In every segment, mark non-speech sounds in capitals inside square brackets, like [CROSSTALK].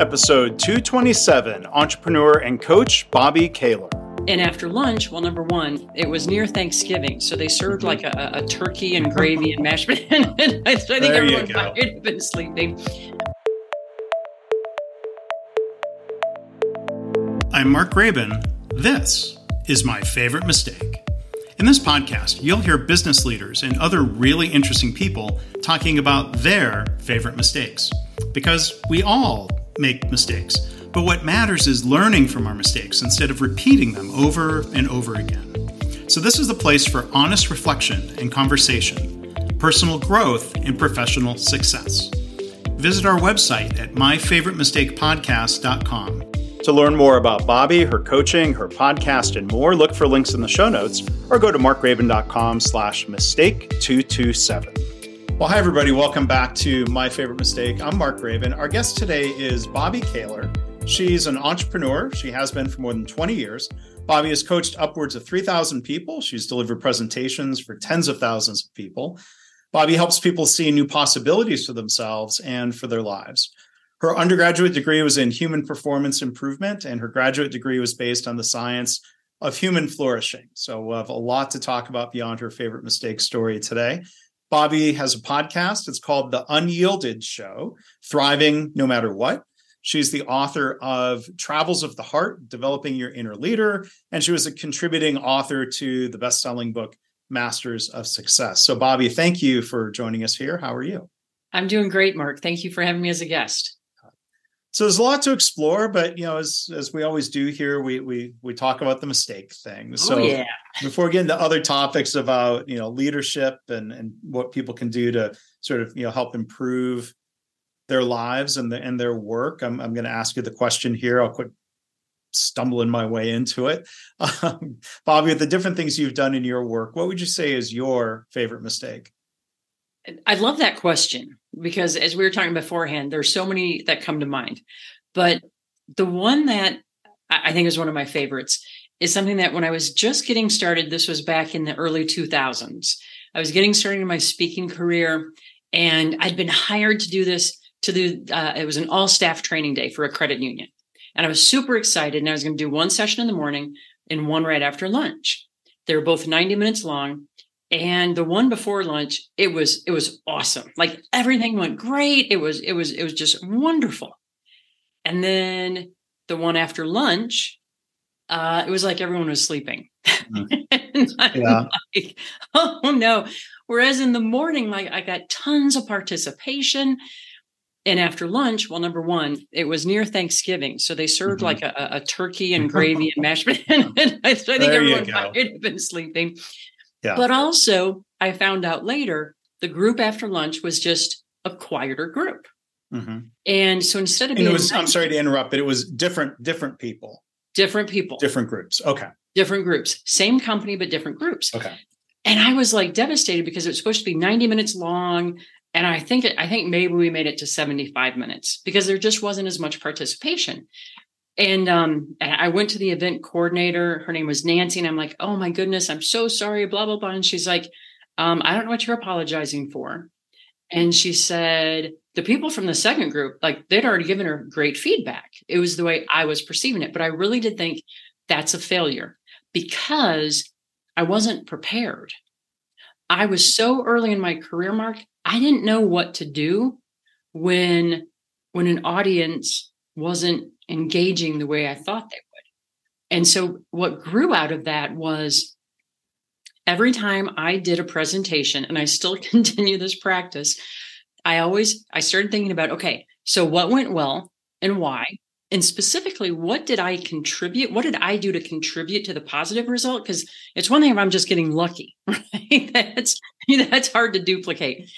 episode 227 entrepreneur and coach Bobbi Kahler. And after lunch, well, number one, it was near Thanksgiving, so they served like a, a turkey and gravy and mashed [LAUGHS] potatoes. I think There everyone might have been sleeping. I'm Mark Graban. This is my favorite mistake. In this podcast, you'll hear business leaders and other really interesting people talking about their favorite mistakes. Because we all make mistakes, but what matters is learning from our mistakes instead of repeating them over and over again. So, this is the place for honest reflection and conversation, personal growth, and professional success. Visit our website at myfavoritemistakepodcast.com. To learn more about Bobbi, her coaching, her podcast, and more, look for links in the show notes or go to markgraban.com slash mistake 227. Well, hi, everybody. Welcome back to My Favorite Mistake. I'm Mark Graban. Our guest today is Bobbi Kahler. She's an entrepreneur. She has been for more than 20 years. Bobbi has coached upwards of 3,000 people. She's delivered presentations for tens of thousands of people. Bobbi helps people see new possibilities for themselves and for their lives. Her undergraduate degree was in human performance improvement, and her graduate degree was based on the science of human flourishing. So we'll have a lot to talk about beyond her favorite mistake story today. Bobbi has a podcast. It's called The Unyielded Show Thriving No Matter What. She's the author of Travels of the Heart Developing Your Inner Leader. And she was a contributing author to the best selling book, Masters of Success. So, Bobbi, thank you for joining us here. How are you? I'm doing great, Mark. Thank you for having me as a guest. So there's a lot to explore, but you know, as as we always do here, we we we talk about the mistake thing. So oh, yeah. before getting to other topics about you know leadership and and what people can do to sort of you know help improve their lives and the, and their work, I'm I'm going to ask you the question here. I'll quit stumbling my way into it. [LAUGHS] Um, Bobbi, with the different things you've done in your work, what would you say is your favorite mistake? I love that question because as we were talking beforehand, there's so many that come to mind. But the one that I think is one of my favorites is something that when I was just getting started, this was back in the early 2000s. I was getting started in my speaking career and I'd been hired to do this to do, uh, it was an all staff training day for a credit union. And I was super excited and I was going to do one session in the morning and one right after lunch. They were both 90 minutes long and the one before lunch it was it was awesome. Like everything went great. It was it was it was just wonderful. And then the one after lunch uh it was like everyone was sleeping. [LAUGHS] I'm Yeah. like oh no. Whereas in the morning like i got tons of participation. And after lunch well number one it was near thanksgiving. So they served Mhm. like a, a turkey and [LAUGHS] gravy and mashed [LAUGHS] potatoes. I think There everyone might have been sleeping Yeah. but also, I found out later the group after lunch was just a quieter group. Mhm. And so instead of And being it was. I'm sorry to interrupt, but it was different different people, different people, different groups. Okay. different groups, same company, but different groups. Okay. And I was like devastated because it was supposed to be 90 minutes long. And I think I think maybe we made it to 75 minutes because there just wasn't as much participation. And um, I went to the event coordinator. Her name was Nancy, and I'm like, "Oh my goodness, I'm so sorry." Blah blah blah. And she's like, um, "I don't know what you're apologizing for." And she said, "The people from the second group, like they'd already given her great feedback. It was the way I was perceiving it, but I really did think that's a failure because I wasn't prepared. I was so early in my career, Mark. I didn't know what to do when when an audience wasn't engaging the way I thought they would. And so what grew out of that was every time I did a presentation and I still [LAUGHS] continue this practice, I always I started thinking about okay, so what went well and why? And specifically, what did I contribute? What did I do to contribute to the positive result? Because it's one thing if I'm just getting lucky, [LAUGHS] right? That's that's hard to duplicate.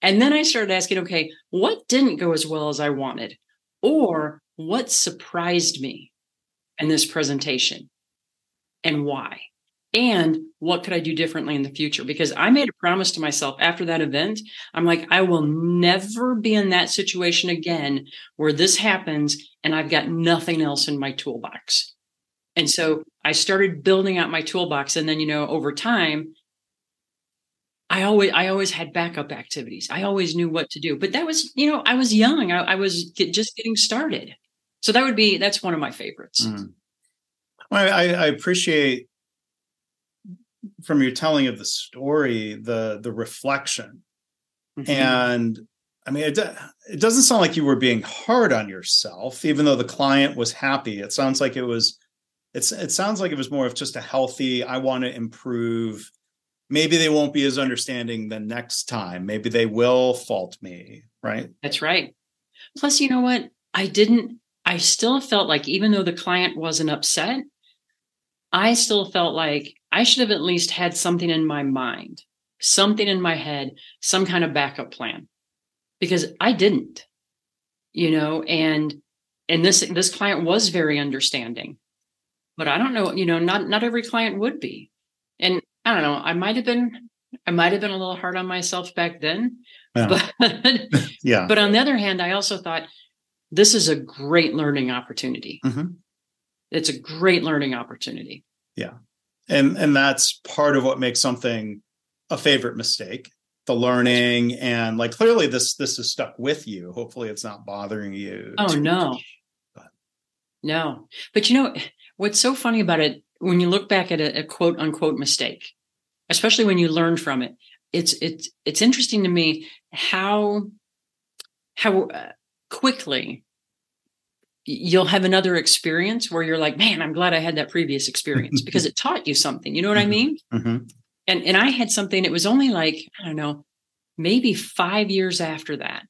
And then I started asking, okay, what didn't go as well as I wanted? Or what surprised me in this presentation and why? And what could I do differently in the future? Because I made a promise to myself after that event. I'm like, I will never be in that situation again where this happens and I've got nothing else in my toolbox. And so I started building out my toolbox. And then, you know, over time, I always, I always had backup activities. I always knew what to do, but that was, you know, I was young. I, I was get, just getting started. So that would be that's one of my favorites. Mm. Well, I, I appreciate from your telling of the story the the reflection. Mm-hmm. and i mean it, it doesn't sound like you were being hard on yourself even though the client was happy. It sounds like it was it's it sounds like it was more of just a healthy i want to improve. Maybe they won't be as understanding the next time. Maybe they will fault me right? That's right. Plus you know what? I didn't i still felt like even though the client wasn't upset i still felt like I should have at least had something in my mind, something in my head, some kind of backup plan because I didn't, you know, and, and this, this client was very understanding, but I don't know, you know, not, not every client would be. And I don't know, I might have been, I might have been a little hard on myself back then, yeah. [LAUGHS] but [LAUGHS] yeah. But on the other hand, I also thought this is a great learning opportunity. Mm-hmm. It's a great learning opportunity. Yeah and and that's part of what makes something a favorite mistake the learning and like clearly this this is stuck with you hopefully it's not bothering you oh no much, but. no but you know what's so funny about it when you look back at a, a quote unquote mistake especially when you learn from it it's it's it's interesting to me how how uh, quickly you'll have another experience where you're like, man, I'm glad I had that previous experience [LAUGHS] because it taught you something. You know what mm-hmm. I mean? Mm-hmm. And and I had something. It was only like I don't know, maybe five years after that.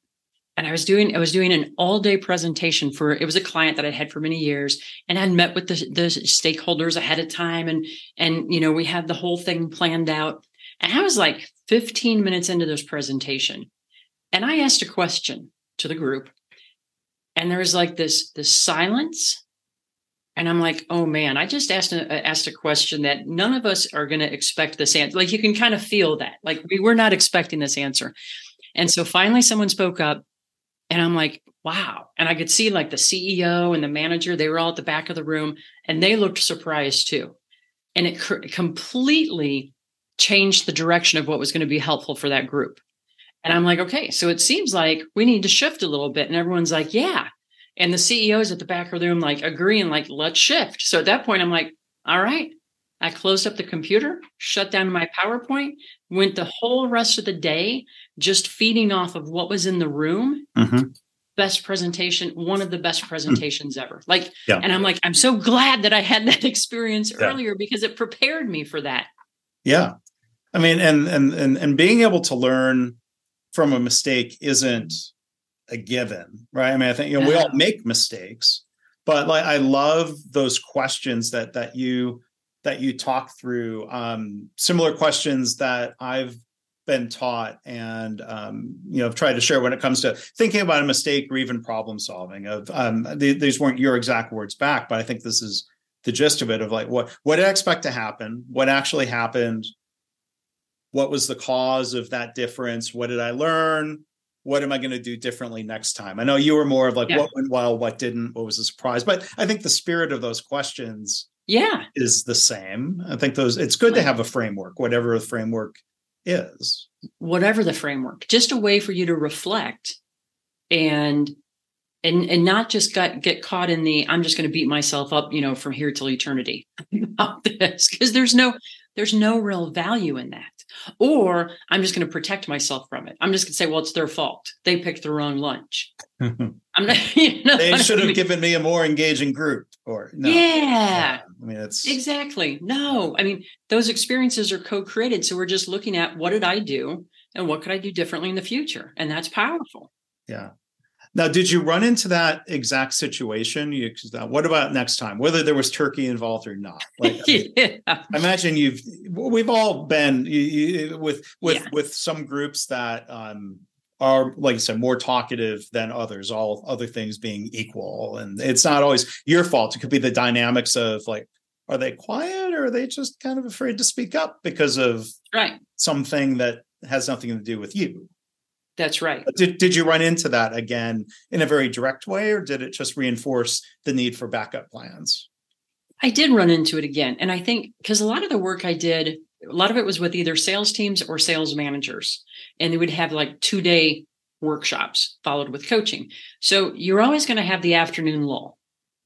And I was doing I was doing an all day presentation for it was a client that I had for many years, and I'd met with the the stakeholders ahead of time, and and you know we had the whole thing planned out. And I was like 15 minutes into this presentation, and I asked a question to the group and there was like this this silence. And i'm like oh man i just asked a, asked a question that none of us are going to expect this answer like you can kind of feel that. Like we were not expecting this answer. And so finally someone spoke up and i'm like wow. And i could see like the ceo and the manager they were all at the back of the room and they looked surprised too. And it cr- completely changed the direction of what was going to be helpful for that group and I'm like, okay, so it seems like we need to shift a little bit. And everyone's like, yeah. And the CEOs at the back of the room like agreeing, like, let's shift. So at that point, I'm like, all right. I closed up the computer, shut down my PowerPoint, went the whole rest of the day just feeding off of what was in the room. Mm-hmm. Best presentation, one of the best hmm. presentations mm-hmm. ever. Like, yeah. and I'm like, I'm so glad that I had that [LAUGHS] experience yeah. earlier because it prepared me for that. Yeah. I mean, and and and and being able to learn from a mistake isn't a given, right? I mean, I think you know we all make mistakes, but like I love those questions that that you that you talk through. Um, similar questions that I've been taught and um, you know I've tried to share when it comes to thinking about a mistake or even problem solving. Of um, these weren't your exact words back, but I think this is the gist of it. Of like what what did I expect to happen? What actually happened? What was the cause of that difference? What did i learn? What am i going to do differently next time? I know you were more of like yeah. what went well what didn't what was a surprise? But i think the spirit of those questions yeah. is the same. I think those it's good to have a framework whatever the framework is. Whatever the framework just a way for you to reflect and and and not just get get caught in the i'm just going to beat myself up you know from here till eternity [LAUGHS] about this because there's no there's no real value in that or I'm just going to protect myself from it. I'm just going to say, well, it's their fault. They picked the wrong lunch. [LAUGHS] I'm not, [LAUGHS] you know they should have I mean? given me a more engaging group or no. Yeah. I mean, it's exactly no. I mean, those experiences are co-created. So we're just looking at what did I do and what could I do differently in the future? And that's powerful. Yeah. Now, did you run into that exact situation? You, what about next time, whether there was turkey involved or not? Like, I, mean, [LAUGHS] yeah. imagine you've we've all been you, you, with with yeah. with some groups that um, are like I said more talkative than others. All other things being equal, and it's not always your fault. It could be the dynamics of like, are they quiet or are they just kind of afraid to speak up because of right something that has nothing to do with you? That's right. Did, did you run into that again in a very direct way, or did it just reinforce the need for backup plans? I did run into it again. And I think because a lot of the work I did, a lot of it was with either sales teams or sales managers. And they would have like two day workshops followed with coaching. So you're always going to have the afternoon lull.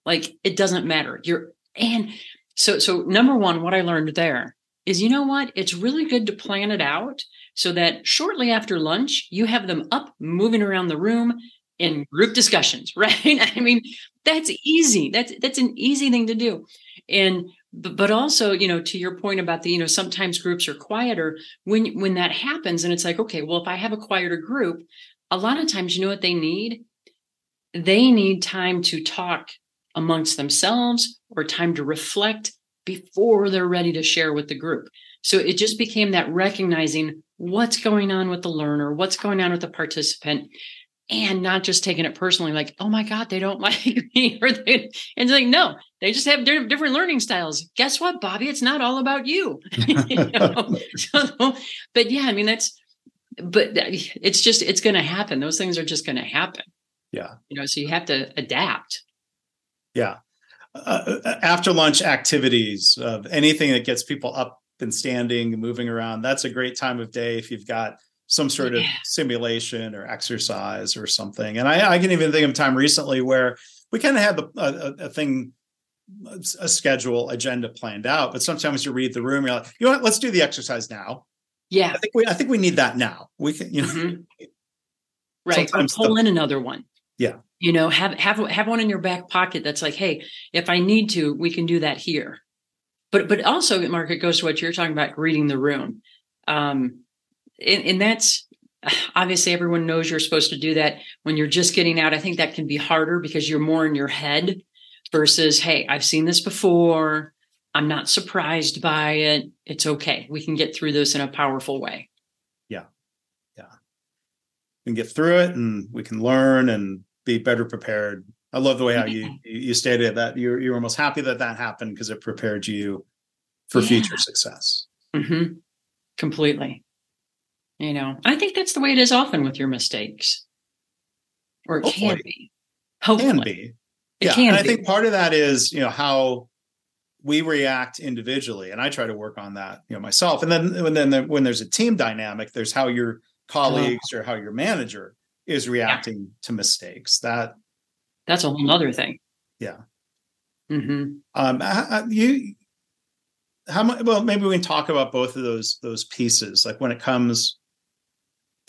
Like it doesn't matter. You're and so so number one, what I learned there is you know what? It's really good to plan it out so that shortly after lunch, you have them up moving around the room in group discussions, [LAUGHS] right? I mean, that's easy. That's that's an easy thing to do. And but also, you know, to your point about the, you know, sometimes groups are quieter when when that happens and it's like, okay, well, if I have a quieter group, a lot of times you know what they need? They need time to talk amongst themselves or time to reflect before they're ready to share with the group. So it just became that recognizing what's going on with the learner, what's going on with the participant, and not just taking it personally, like, oh my God, they don't [LAUGHS] like me. or they, and like, no, they just have different learning styles. Guess what, Bobbi? It's not all about you. [LAUGHS] you know? [LAUGHS] so, but yeah, I mean, that's, but it's just, it's going to happen. Those things are just going to happen. Yeah. You know, so you have to adapt. Yeah. Uh, uh, after lunch activities of anything that gets people up and standing, moving around. That's a great time of day if you've got some sort of simulation or exercise or something. And I, I, can even think of time recently where we kind of had a, a, a, thing, a schedule, agenda planned out. But sometimes you read the room, you're like, you know what? Let's do the exercise now. Yeah, I think we I think we need that now. We can, you know, mm-hmm. right. pull the, in another one. Yeah, you know, have have have one in your back pocket that's like, hey, if I need to, we can do that here. But but also, Mark, it goes to what you're talking about, reading the room. Um, and, and that's [SIGHS] obviously everyone knows you're supposed to do that when you're just getting out. I think that can be harder because you're more in your head versus, hey, I've seen this before. I'm not surprised by it. It's okay. We can get through this in a powerful way. Yeah. Yeah. Can get through it and we can learn and be better prepared. I love the way how you you stated that you're you're almost happy that that happened because it prepared you for yeah. future success. Mm-hmm. Completely. You know, I think that's the way it is often with your mistakes, or it Hopefully. can be. Hopefully. Can be. It yeah, can and I think part of that is you know how we react individually, and I try to work on that you know myself. And then when then when there's a team dynamic, there's how your colleagues oh. or how your manager is reacting yeah. to mistakes. That that's a whole other thing. Yeah. Mm-hmm. Um, you how much? Well, maybe we can talk about both of those those pieces. Like when it comes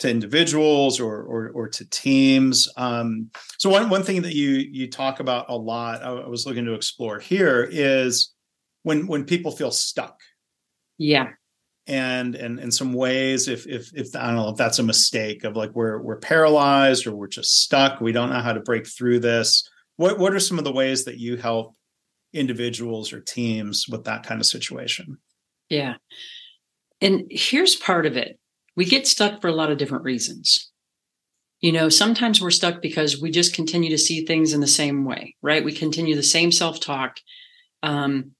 to individuals or or, or to teams. Um, so one one thing that you you talk about a lot, I, I was looking to explore here is when when people feel stuck. Yeah. And and in some ways, if if if I don't know if that's a mistake of like we're we're paralyzed or we're just stuck, we don't know how to break through this. What what are some of the ways that you help individuals or teams with that kind of situation? Yeah. And here's part of it we get stuck for a lot of different reasons. You know, sometimes we're stuck because we just continue to see things in the same way, right? We continue the same self talk. Um,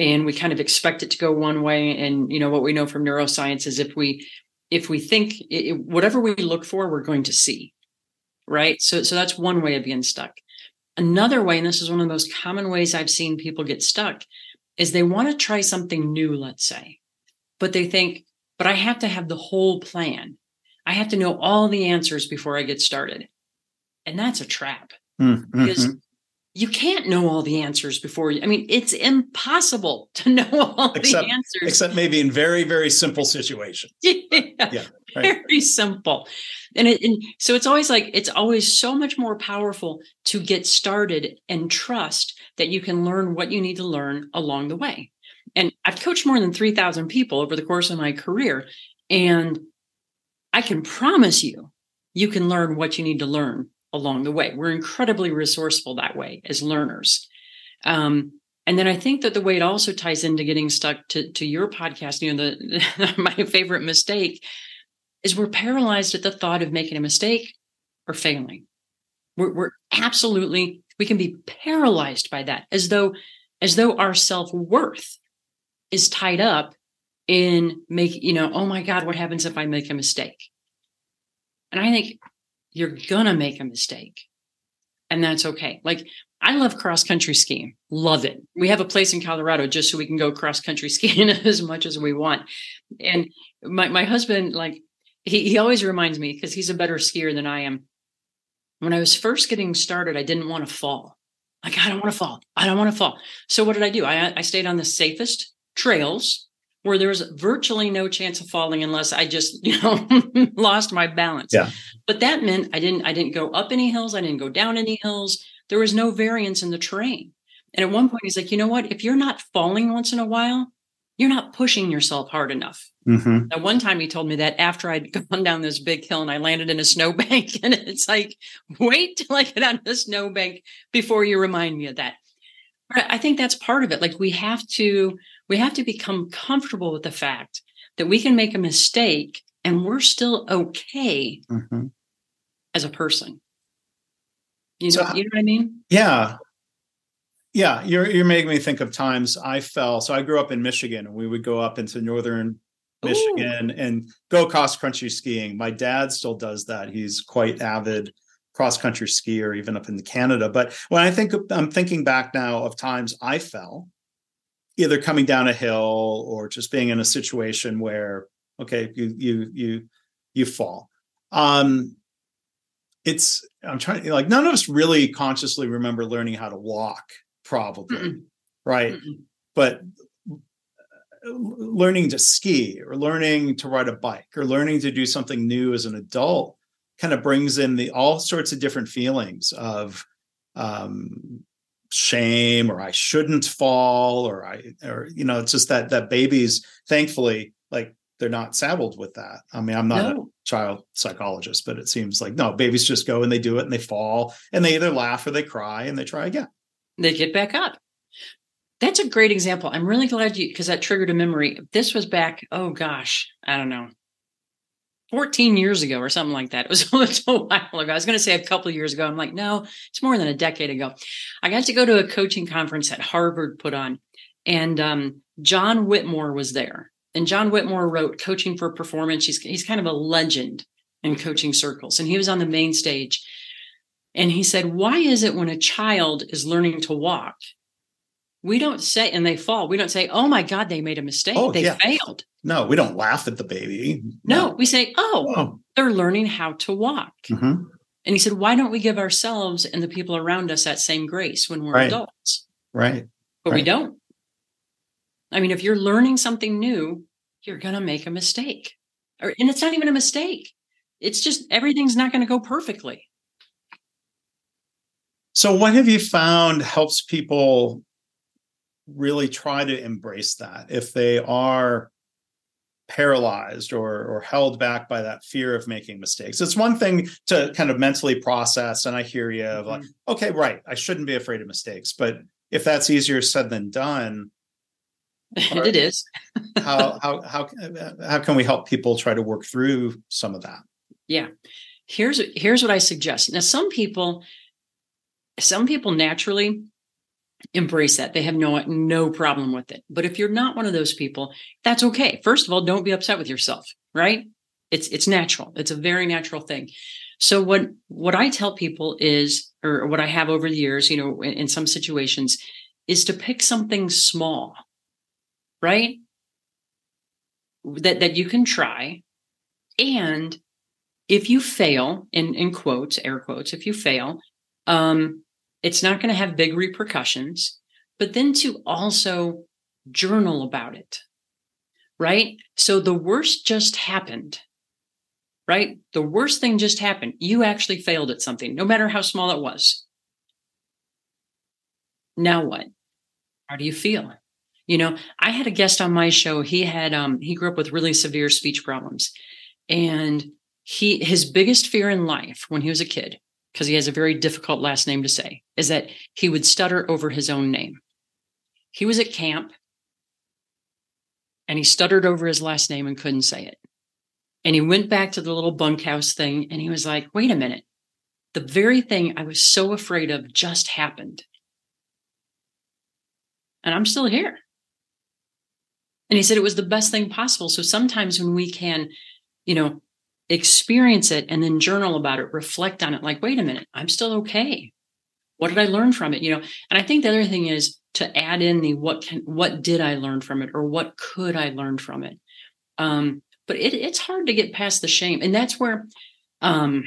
and we kind of expect it to go one way. And, you know, what we know from neuroscience is if we, if we think it, whatever we look for, we're going to see, right? So, so that's one way of being stuck. Another way, and this is one of the most common ways I've seen people get stuck, is they want to try something new, let's say, but they think, but I have to have the whole plan. I have to know all the answers before I get started. And that's a trap mm-hmm. because you can't know all the answers before you. I mean, it's impossible [LAUGHS] to know all except, the answers. Except maybe in very, very simple situations. [LAUGHS] yeah. yeah right. Very simple. And, it, and so it's always like, it's always so much more powerful to get started and trust that you can learn what you need to learn along the way. And I've coached more than 3,000 people over the course of my career. And I can promise you, you can learn what you need to learn along the way. We're incredibly resourceful that way as learners. Um, and then I think that the way it also ties into getting stuck to, to your podcast, you know, the [LAUGHS] my favorite mistake is we're paralyzed at the thought of making a mistake or failing. We're, we're absolutely, we can be paralyzed by that as though, as though our self worth is tied up in make you know oh my god what happens if i make a mistake and i think you're gonna make a mistake. And that's okay. Like i love cross country skiing. Love it. We have a place in colorado just so we can go cross country [LAUGHS] skiing as much as we want. And my, my husband like he, he always reminds me because he's a better skier than i am. When i was first getting started i didn't want to fall. Like, I don't want to fall. I don't want to fall. So what did I do? I, I stayed on the safest trails where there was virtually no chance of falling unless I just, [LAUGHS] you know, lost my balance. Yeah. But that meant I didn't I didn't go up any hills, I didn't go down any hills. There was no variance in the terrain. And at one point he's like, you know what? If you're not falling once in a while, you're not pushing yourself hard enough. Mm-hmm. Now, one time he told me that after I'd [LAUGHS] gone down this big hill and I landed in a snowbank, [LAUGHS] and it's like, wait till I get out of the snowbank before you remind me of that. But I think that's part of it. Like we have to, we have to become comfortable with the fact that we can make a mistake and we're still okay mm-hmm. as a person. You know, so, you know what I mean? Yeah. Yeah, you're you're making me think of times I fell. So I grew up in Michigan, and we would go up into northern Michigan Ooh. and go cross country skiing. My dad still does that. He's quite avid cross country skier, even up in Canada. But when I think I'm thinking back now of times I fell, either coming down a hill or just being in a situation where okay, you you you you fall. Um, it's I'm trying to like none of us really consciously remember learning how to walk probably, Mm-mm. right? Mm-mm. But learning to ski or learning to ride a bike or learning to do something new as an adult kind of brings in the all sorts of different feelings of um, shame or I shouldn't fall or I or you know it's just that that babies thankfully like they're not saddled with that. I mean I'm not no. a child psychologist but it seems like no babies just go and they do it and they fall and they either laugh or they cry and they try again they get back up. That's a great example. I'm really glad you because that triggered a memory. This was back, oh gosh, I don't know, 14 years ago or something like that. It was, it [LAUGHS] a while ago. I was going to say a couple years ago. I'm like, no, it's more than a decade ago. I got to go to a coaching conference that Harvard put on, and um, John Whitmore was there. And John Whitmore wrote Coaching for Performance. He's, he's kind of a legend in coaching circles. And he was on the main stage. And he said, Why is it when a child is learning to walk, we don't say, and they fall, we don't say, Oh my God, they made a mistake. Oh, they yeah. failed. No, we don't laugh at the baby. No, no we say, Oh, oh, they're learning how to walk. Mm-hmm. And he said, Why don't we give ourselves and the people around us that same grace when we're right. adults? Right. But right. we don't. I mean, if you're learning something new, you're going to make a mistake. Or, and it's not even a mistake. It's just everything's not going to go perfectly. So, what have you found helps people really try to embrace that if they are paralyzed or or held back by that fear of making mistakes? It's one thing to kind of mentally process, and I hear you of like, mm-hmm. okay, right, I shouldn't be afraid of mistakes, but if that's easier said than done, [LAUGHS] it is. [LAUGHS] how how how how can we help people try to work through some of that? Yeah. Here's here's what I suggest. Now some people some people naturally embrace that. They have no no problem with it. But if you're not one of those people, that's okay. First of all, don't be upset with yourself, right? It's it's natural. It's a very natural thing. So what what I tell people is or what I have over the years, you know, in, in some situations is to pick something small. Right? That that you can try and if you fail in in quotes air quotes if you fail um it's not going to have big repercussions, but then to also journal about it, right? So the worst just happened, right? The worst thing just happened. You actually failed at something, no matter how small it was. Now what? How do you feel? You know, I had a guest on my show. He had um he grew up with really severe speech problems. And he his biggest fear in life when he was a kid because he has a very difficult last name to say, is that he would stutter over his own name. He was at camp and he stuttered over his last name and couldn't say it. And he went back to the little bunkhouse thing and he was like, wait a minute. The very thing I was so afraid of just happened. And I'm still here. And he said it was the best thing possible. So sometimes when we can, you know, experience it and then journal about it, reflect on it like, wait a minute, I'm still okay. What did I learn from it? You know, and I think the other thing is to add in the what can what did I learn from it or what could I learn from it? Um, but it, it's hard to get past the shame. And that's where um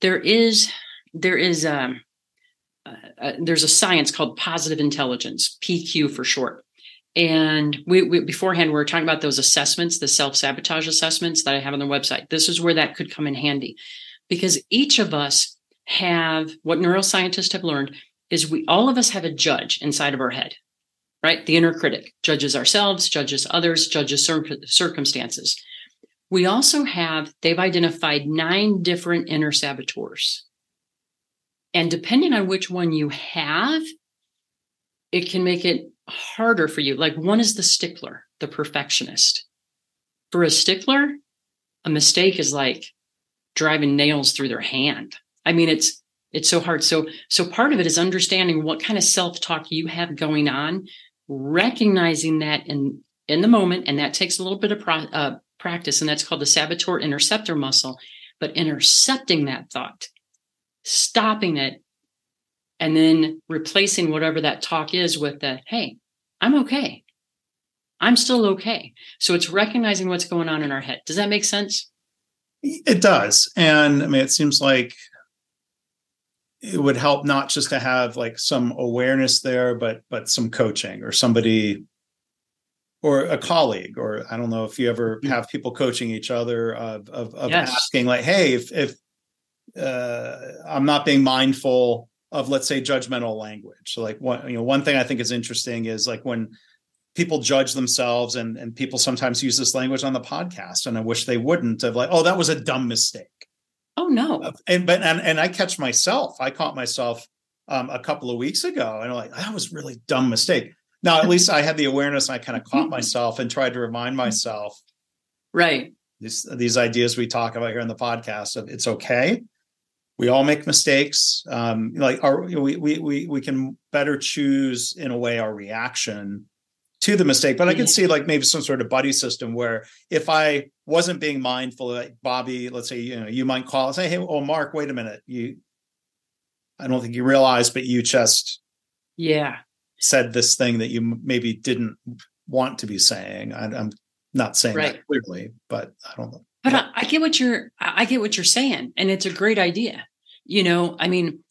there is there is um uh, uh, there's a science called positive intelligence, PQ for short. And we, we, beforehand we were talking about those assessments, the self sabotage assessments that I have on the website. This is where that could come in handy, because each of us have what neuroscientists have learned is we all of us have a judge inside of our head, right? The inner critic judges ourselves, judges others, judges cir- circumstances. We also have they've identified nine different inner saboteurs, and depending on which one you have, it can make it harder for you. Like one is the stickler, the perfectionist. For a stickler, a mistake is like driving nails through their hand. I mean, it's it's so hard. So so part of it is understanding what kind of self-talk you have going on, recognizing that in in the moment, and that takes a little bit of pro, uh, practice, and that's called the saboteur interceptor muscle. But intercepting that thought, stopping it, and then replacing whatever that talk is with the hey i'm okay. I'm still okay. So it's recognizing what's going on in our head. Does that make sense? It does. And i mean it seems like it would help not just to have like some awareness there but but some coaching or somebody or a colleague or i don't know if you ever mm-hmm. have people coaching each other of of, of yes. asking like hey if if uh, i'm not being mindful of let's say judgmental language. So like one you know one thing i think is interesting is like when people judge themselves and and people sometimes use this language on the podcast and i wish they wouldn't of like oh that was a dumb mistake. Oh no. And but and, and i catch myself i caught myself um, a couple of weeks ago and i'm like that was really dumb mistake. Now at least i had the awareness and i kind of caught [LAUGHS] myself and tried to remind myself right. these these ideas we talk about here in the podcast of it's okay we all make mistakes. Um, like our we, we we we can better choose in a way our reaction to the mistake. But i could see like maybe some sort of buddy system where if i wasn't being mindful like bobbi let's say you know you might call and say hey oh mark wait a minute. You i don't think you realize but you just yeah. said this thing that you maybe didn't want to be saying. I, am not saying right. that clearly but i don't know but I, I, get what you're I get what you're saying, and it's a great idea. You know, I mean,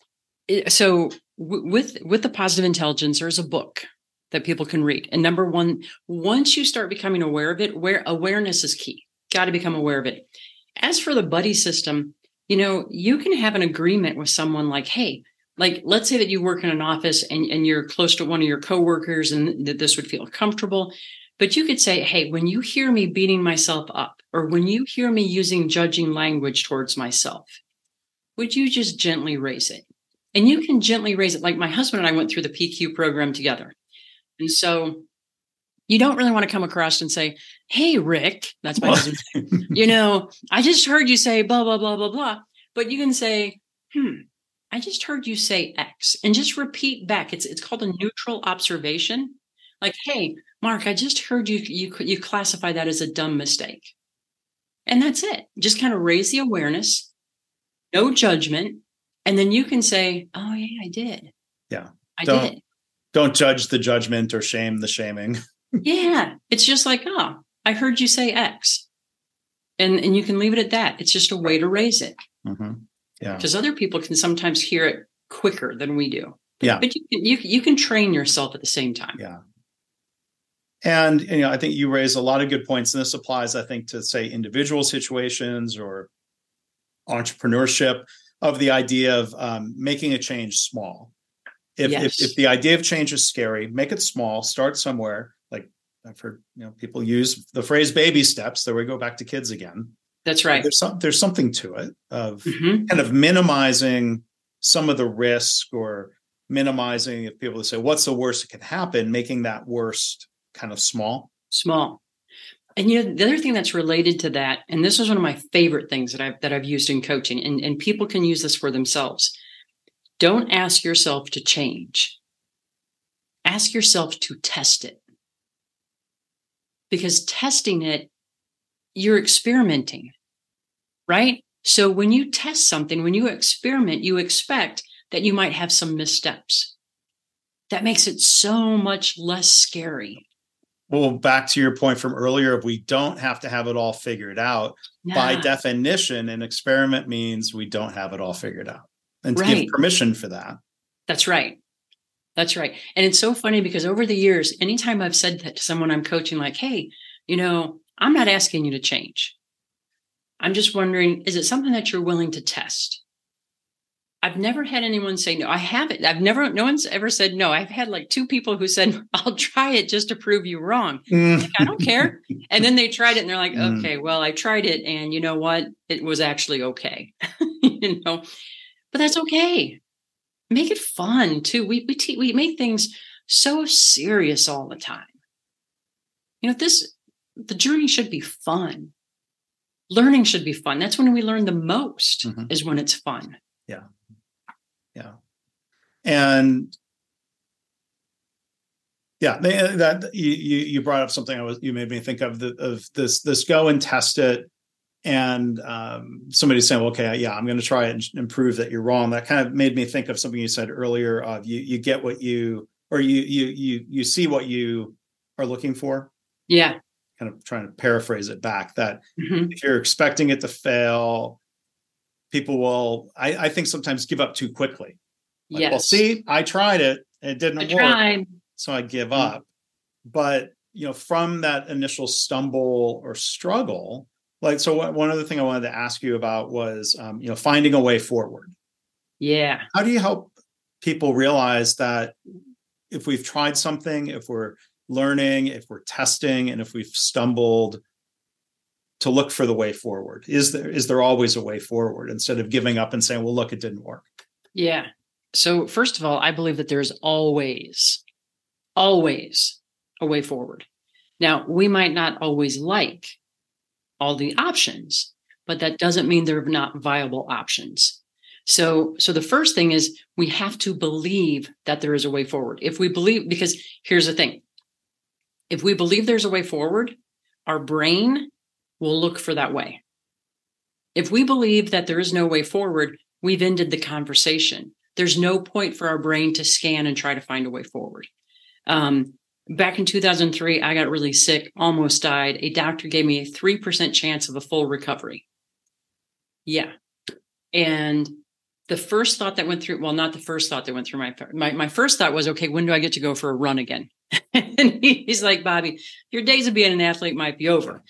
so w- with with the positive intelligence, there's a book that people can read. And number one, once you start becoming aware of it, where awareness is key. Got to become aware of it. As for the buddy system, you know, you can have an agreement with someone like, hey, like let's say that you work in an office and, and you're close to one of your coworkers and that this would feel comfortable but you could say, hey, when you hear me beating myself up, or when you hear me using judging language towards myself, would you just gently raise it? And you can gently raise it. Like my husband and I went through the PQ program together. And so you don't really want to come across and say, Hey, Rick, that's my husband. you [LAUGHS] know, I just heard you say blah, blah, blah, blah, blah. But you can say, Hmm, I just heard you say X and just repeat back. It's, it's called a neutral observation. Like, Hey, Mark, I just heard you you you classify that as a dumb mistake. And that's it. Just kind of raise the awareness, no judgment, and then you can say, "Oh yeah, I did." Yeah. I don't, did. Don't judge the judgment or shame the shaming. [LAUGHS] yeah, it's just like, "Oh, I heard you say X." And and you can leave it at that. It's just a way to raise it. Mm-hmm. Yeah. Because other people can sometimes hear it quicker than we do. Yeah. But you can, you you can train yourself at the same time. Yeah. And you know, I think you raise a lot of good points, and this applies, I think, to say individual situations or entrepreneurship of the idea of um, making a change small. If, yes. if, if the idea of change is scary, make it small. Start somewhere. Like I've heard, you know, people use the phrase "baby steps." There we go back to kids again. That's right. There's some there's something to it of mm-hmm. kind of minimizing some of the risk or minimizing if people say what's the worst that can happen, making that worst kind of small? Small. And you know, the other thing that's related to that, and this is one of my favorite things that I've that I've used in coaching, and, and people can use this for themselves. Don't ask yourself to change. Ask yourself to test it. Because testing it, you're experimenting, right? So when you test something, when you experiment, you expect that you might have some missteps. That makes it so much less scary well back to your point from earlier we don't have to have it all figured out by definition an experiment means we don't have it all figured out and to right. give permission for that That's right. That's right. And it's so funny because over the years, anytime I've said that to someone I'm coaching, like, hey, you know, I'm not asking you to change. I'm just wondering, is it something that you're willing to test? I've never had anyone say no. I haven't. I've never, no one's ever said no. I've had like two people who said, [LAUGHS] I'll try it just to prove you wrong. Mm. Like, I don't care. And then they tried it and they're like, mm. okay, well, I tried it. And you know what? It was actually okay. [LAUGHS] you know, but that's okay. Make it fun too. We, we, te- we make things so serious all the time. You know, this, the journey should be fun. Learning should be fun. That's when we learn the most mm-hmm. is when it's fun. Yeah yeah. And yeah that you you brought up something i was you made me think of the, of this this go and test it and um, somebody saying well, okay yeah i'm going to try it and prove that you're wrong. That kind of made me think of something you said earlier of you you get what you or you you you you see what you are looking for. Yeah. Kind of trying to paraphrase it back that mm-hmm. if you're expecting it to fail people will I, I think sometimes give up too quickly. Like, yes. Well, see, I tried it, it didn't I work. Tried. So I give mm-hmm. up. But you know, from that initial stumble or struggle, like so one other thing I wanted to ask you about was um, you know, finding a way forward. Yeah. How do you help people realize that if we've tried something, if we're learning, if we're testing, and if we've stumbled, to look for the way forward? Is there is there always a way forward instead of giving up and saying well look it didn't work yeah. So first of all i believe that there's always always a way forward. Now we might not always like all the options but that doesn't mean they're not viable options. So so the first thing is we have to believe that there is a way forward. If we believe because here's the thing. If we believe there's a way forward our brain will look for that way. If we believe that there is no way forward, we've ended the conversation. There's no point for our brain to scan and try to find a way forward. Um, back in 2003, I got really sick, almost died. A doctor gave me a 3% chance of a full recovery. Yeah. And the first thought that went through, well, not the first thought that went through my, my, my first thought was, okay, when do I get to go for a run again? [LAUGHS] and he's like, Bobbi, your days of being an athlete might be over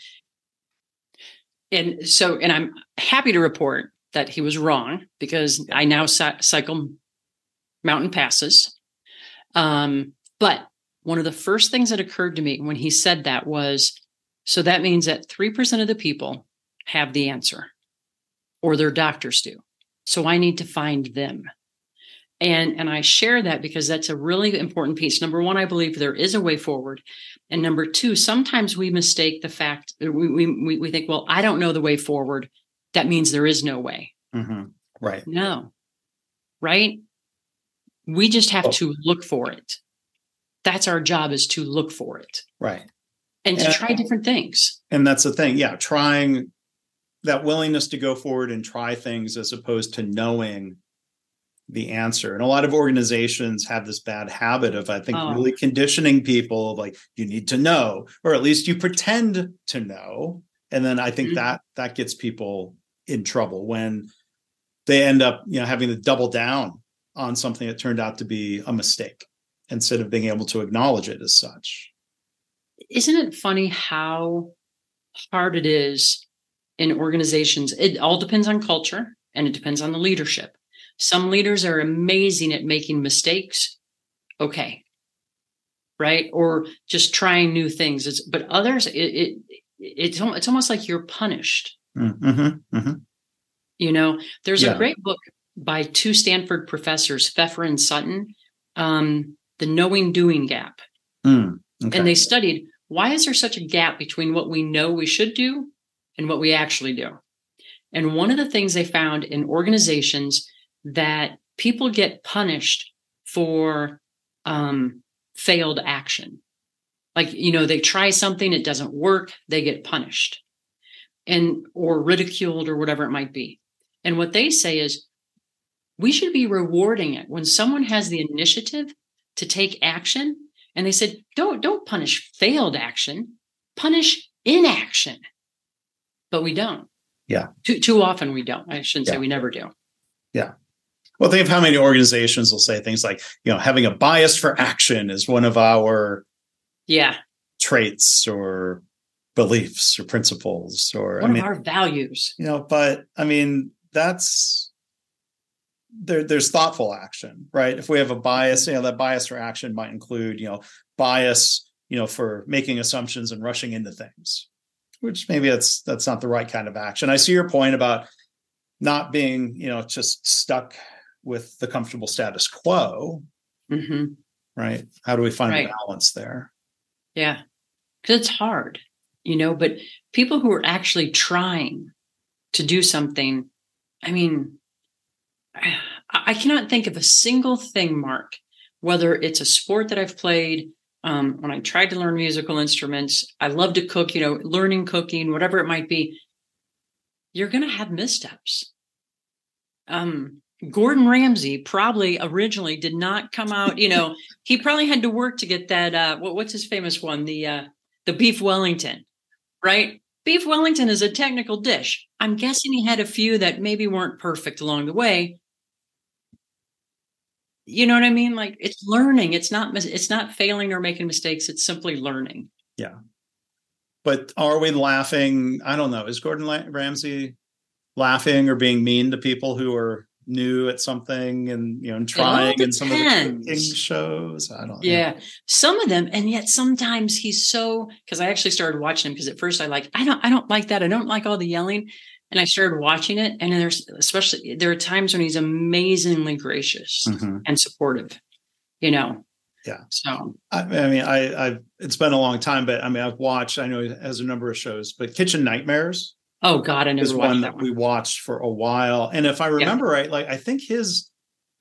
and so, and I'm happy to report that he was wrong because I now cycle mountain passes. Um, but one of the first things that occurred to me when he said that was so that means that 3% of the people have the answer or their doctors do. So I need to find them. And, and I share that because that's a really important piece. Number one, I believe there is a way forward. And number two, sometimes we mistake the fact we, we, we think, well, I don't know the way forward. That means there is no way. Mm-hmm. Right. No. Right. We just have oh. to look for it. That's our job is to look for it. Right. And, and to try different things. And that's the thing. Yeah. Trying that willingness to go forward and try things as opposed to knowing the answer. And a lot of organizations have this bad habit of, I think, oh. really conditioning people of like, you need to know, or at least you pretend to know. And then I think mm-hmm. that that gets people in trouble when they end up, you know, having to double down on something that turned out to be a mistake instead of being able to acknowledge it as such. Isn't it funny how hard it is in organizations? It all depends on culture and it depends on the leadership some leaders are amazing at making mistakes. Okay. Right. Or just trying new things. It's, but others, it, it it's, it's almost like you're punished. Mm-hmm, mm-hmm. You know, there's yeah. a great book by two Stanford professors, Pfeffer and Sutton, um, The Knowing Doing Gap. Mm, okay. And they studied why is there such a gap between what we know we should do and what we actually do? And one of the things they found in organizations that people get punished for um, failed action. Like, you know, they try something, it doesn't work, they get punished and or ridiculed or whatever it might be. And what they say is we should be rewarding it. When someone has the initiative to take action and they said don't don't punish failed action punish inaction. But we don't. Yeah. Too, too often we don't. I shouldn't yeah. say we never do. Yeah Well, think of how many organizations will say things like, you know, having a bias for action is one of our yeah traits or beliefs or principles or one I mean, of our values. You know, but I mean, that's there, there's thoughtful action, right? If we have a bias, you know, that bias for action might include, you know, bias, you know, for making assumptions and rushing into things, which maybe that's that's not the right kind of action. I see your point about not being, you know, just stuck with the comfortable status quo. Mm-hmm. Right. How do we find right. balance there? Yeah. Because it's hard, you know, but people who are actually trying to do something, I mean, I cannot think of a single thing, Mark, whether it's a sport that I've played, um, when I tried to learn musical instruments, I love to cook, you know, learning cooking, whatever it might be, you're going to have missteps. Um, Gordon Ramsay probably originally did not come out, you know, [LAUGHS] he probably had to work to get that, uh, what, what's his famous one? The, uh, the beef Wellington, right? Beef Wellington is a technical dish. I'm guessing he had a few that maybe weren't perfect along the way. You know what I mean? Like it's learning. It's not it's not failing or making mistakes. It's simply learning. Yeah. But are we laughing? I don't know. Is Gordon Ramsay laughing or being mean to people who are new at something and you know and trying in some of the cooking shows. I don't yeah. Some of them and yet sometimes he's so because i actually started watching him because at first i like i don't i don't like that. I don't like all the yelling. And i started watching it and there's especially there are times when he's amazingly gracious mm-hmm. and supportive you know? Yeah. So. I, I mean i i it's been a long time but i mean i've watched i know he has a number of shows but kitchen nightmares Oh God, I never is one that, one. we watched for a while. And if I remember yeah. right, like I think his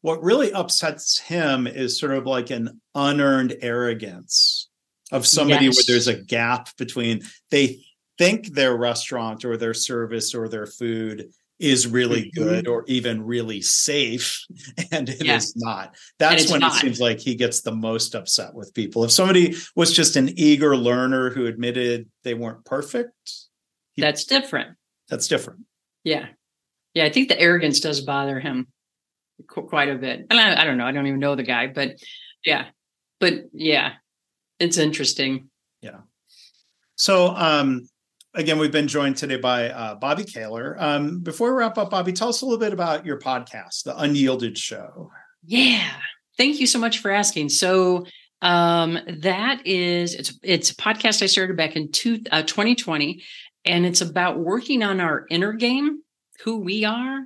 what really upsets him is sort of like an unearned arrogance of somebody yes. where there's a gap between they think their restaurant or their service or their food is really mm-hmm. good or even really safe [LAUGHS] and it yeah. is not that's when not. it seems like he gets the most upset with people if somebody was just an eager learner who admitted they weren't perfect that's different. That's different. Yeah. Yeah. I think the arrogance does bother him quite a bit. And I, I don't know. I don't even know the guy, but yeah. But yeah, it's interesting. Yeah. So, um, again, we've been joined today by uh, Bobbi Kahler. Um, before we wrap up, Bobbi, tell us a little bit about your podcast, The Unyielded Show. Yeah. Thank you so much for asking. So, um, that is it's it's a podcast I started back in two, uh, 2020 and it's about working on our inner game who we are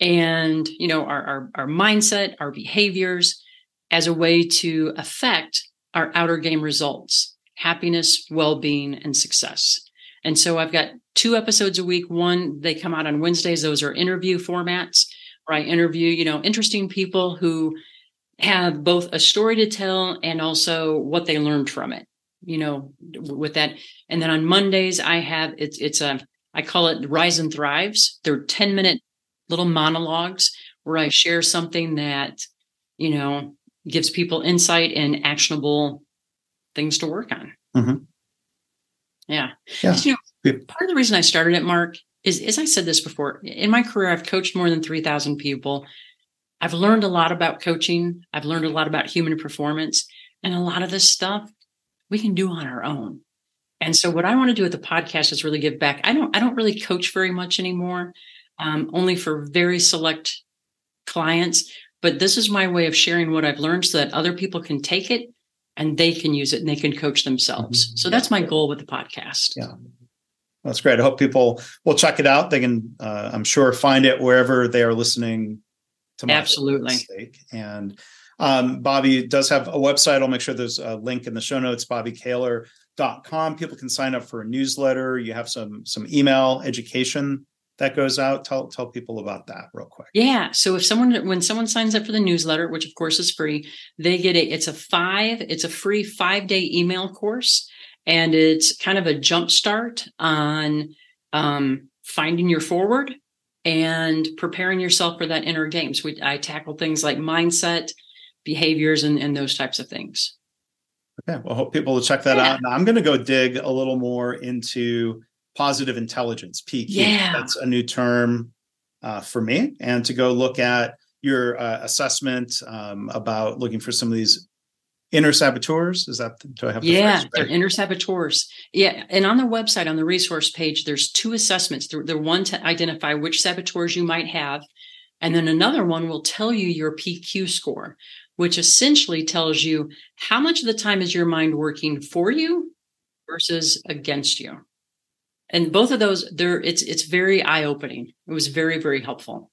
and you know our, our, our mindset our behaviors as a way to affect our outer game results happiness well-being and success. And so i've got two episodes a week. One they come out on wednesdays. Those are interview formats where i interview you know interesting people who have both a story to tell and also what they learned from it you know, with that. And then on Mondays, I have it's it's a I call it Rise and Thrives. They're 10 minute little monologues where I share something that, you know, gives people insight and actionable things to work on. Mm-hmm. Yeah. yeah. You know, part of the reason I started it, Mark, is as I said this before, in my career, I've coached more than 3,000 people. I've learned a lot about coaching. I've learned a lot about human performance. And a lot of this stuff we can do on our own. And so what I want to do with the podcast is really give back. I don't I don't really coach very much anymore, um, only for very select clients. But this is my way of sharing what I've learned so that other people can take it and they can use it and they can coach themselves. Mm-hmm. So that's my goal with the podcast. Yeah. That's great. I hope people will check it out. They can, uh, I'm sure, find it wherever they are listening to my absolutely. And um, Bobbi does have a website. I'll make sure there's a link in the show notes, bobbikahler.com. People can sign up for a newsletter. You have some some email education that goes out. Tell tell people about that real quick. Yeah. So if someone when someone signs up for the newsletter, which of course is free, they get a it's a five, it's a free five-day email course. And it's kind of a jump start on um, finding your forward and preparing yourself for that inner games. We, I tackle things like mindset, behaviors and, and those types of things. Okay. Well, I hope people will check that yeah. out. Now I'm going to go dig a little more into positive intelligence, PQ. Yeah. That's a new term uh, for me. And to go look at, your uh, assessment um, about looking for some of these inner saboteurs is that do i have yeah they're inner saboteurs yeah and on the website on the resource page there's two assessments the, the one to identify which saboteurs you might have and then another one will tell you your pq score which essentially tells you how much of the time is your mind working for you versus against you and both of those there it's it's very eye-opening it was very very helpful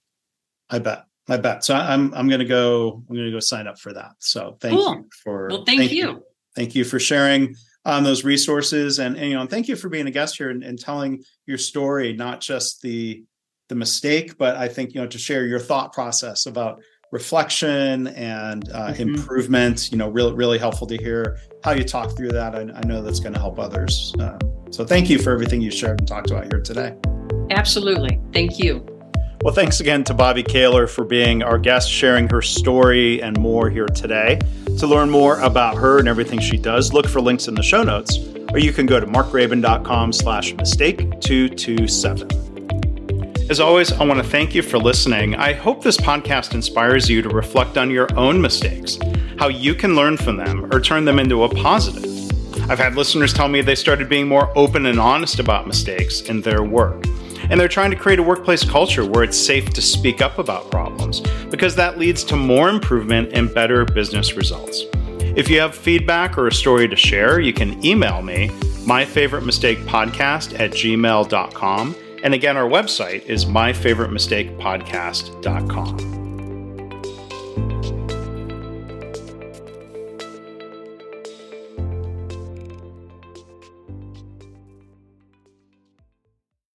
i bet I bet. So I'm I'm gonna go I'm gonna go sign up for that. So thank cool. you for well thank, thank you. you. Thank you for sharing um, those resources and, and you know and thank you for being a guest here and, and telling your story, not just the the mistake, but I think you know to share your thought process about reflection and uh, mm-hmm. improvement. You know, really really helpful to hear how you talk through that. I, I know that's going to help others. Uh, so thank you for everything you shared and talked about here today. Absolutely, thank you. Well, thanks again to Bobbi Kahler for being our guest, sharing her story and more here today. To learn more about her and everything she does, look for links in the show notes, or you can go to markgraban.com slash mistake227. As always, I want to thank you for listening. I hope this podcast inspires you to reflect on your own mistakes, how you can learn from them or turn them into a positive. I've had listeners tell me they started being more open and honest about mistakes in their work. And they're trying to create a workplace culture where it's safe to speak up about problems because that leads to more improvement and better business results. If you have feedback or a story to share, you can email me, myfavoritemistakepodcast at gmail.com. And again, our website is myfavoritemistakepodcast.com.